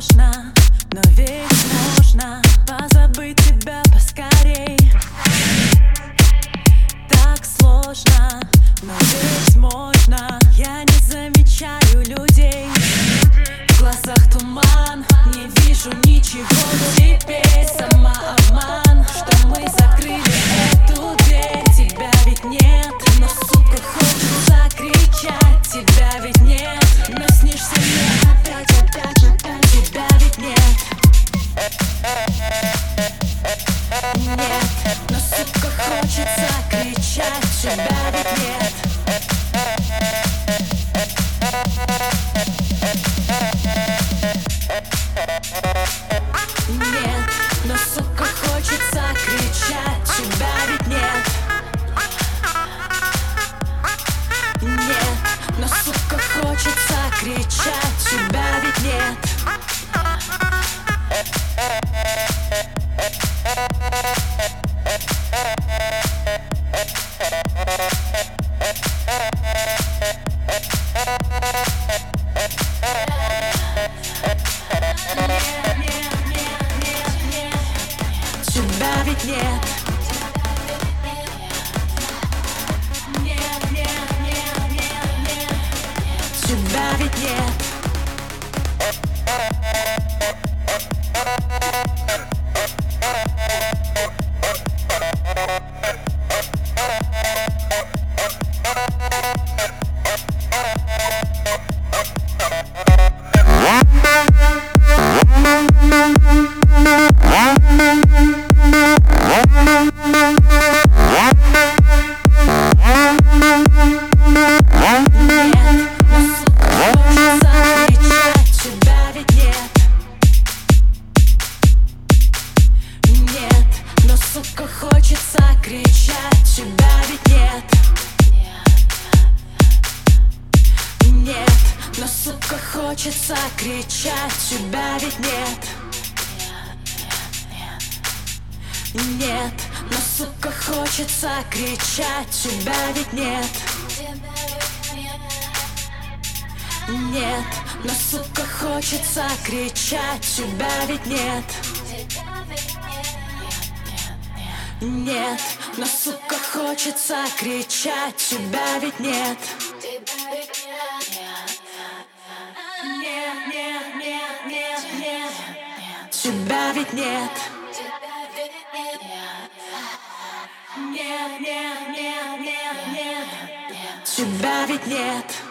сложно, но ведь можно позабыть тебя поскорей. Так сложно, но ведь можно. Я не замечаю людей. В глазах туман, не вижу ничего Теперь Тебя Тебя ведь нет сука хочется кричать Тебя ведь нет Нет, но сука хочется кричать Тебя ведь нет Нет, но сука хочется кричать Тебя ведь нет Нет, но сука хочется кричать Тебя ведь нет Нет, но сука хочется кричать Тебя ведь нет. Нет, нет, нет, нет, нет Тебя ведь нет Нет, нет, нет, нет, нет. Тебя ведь нет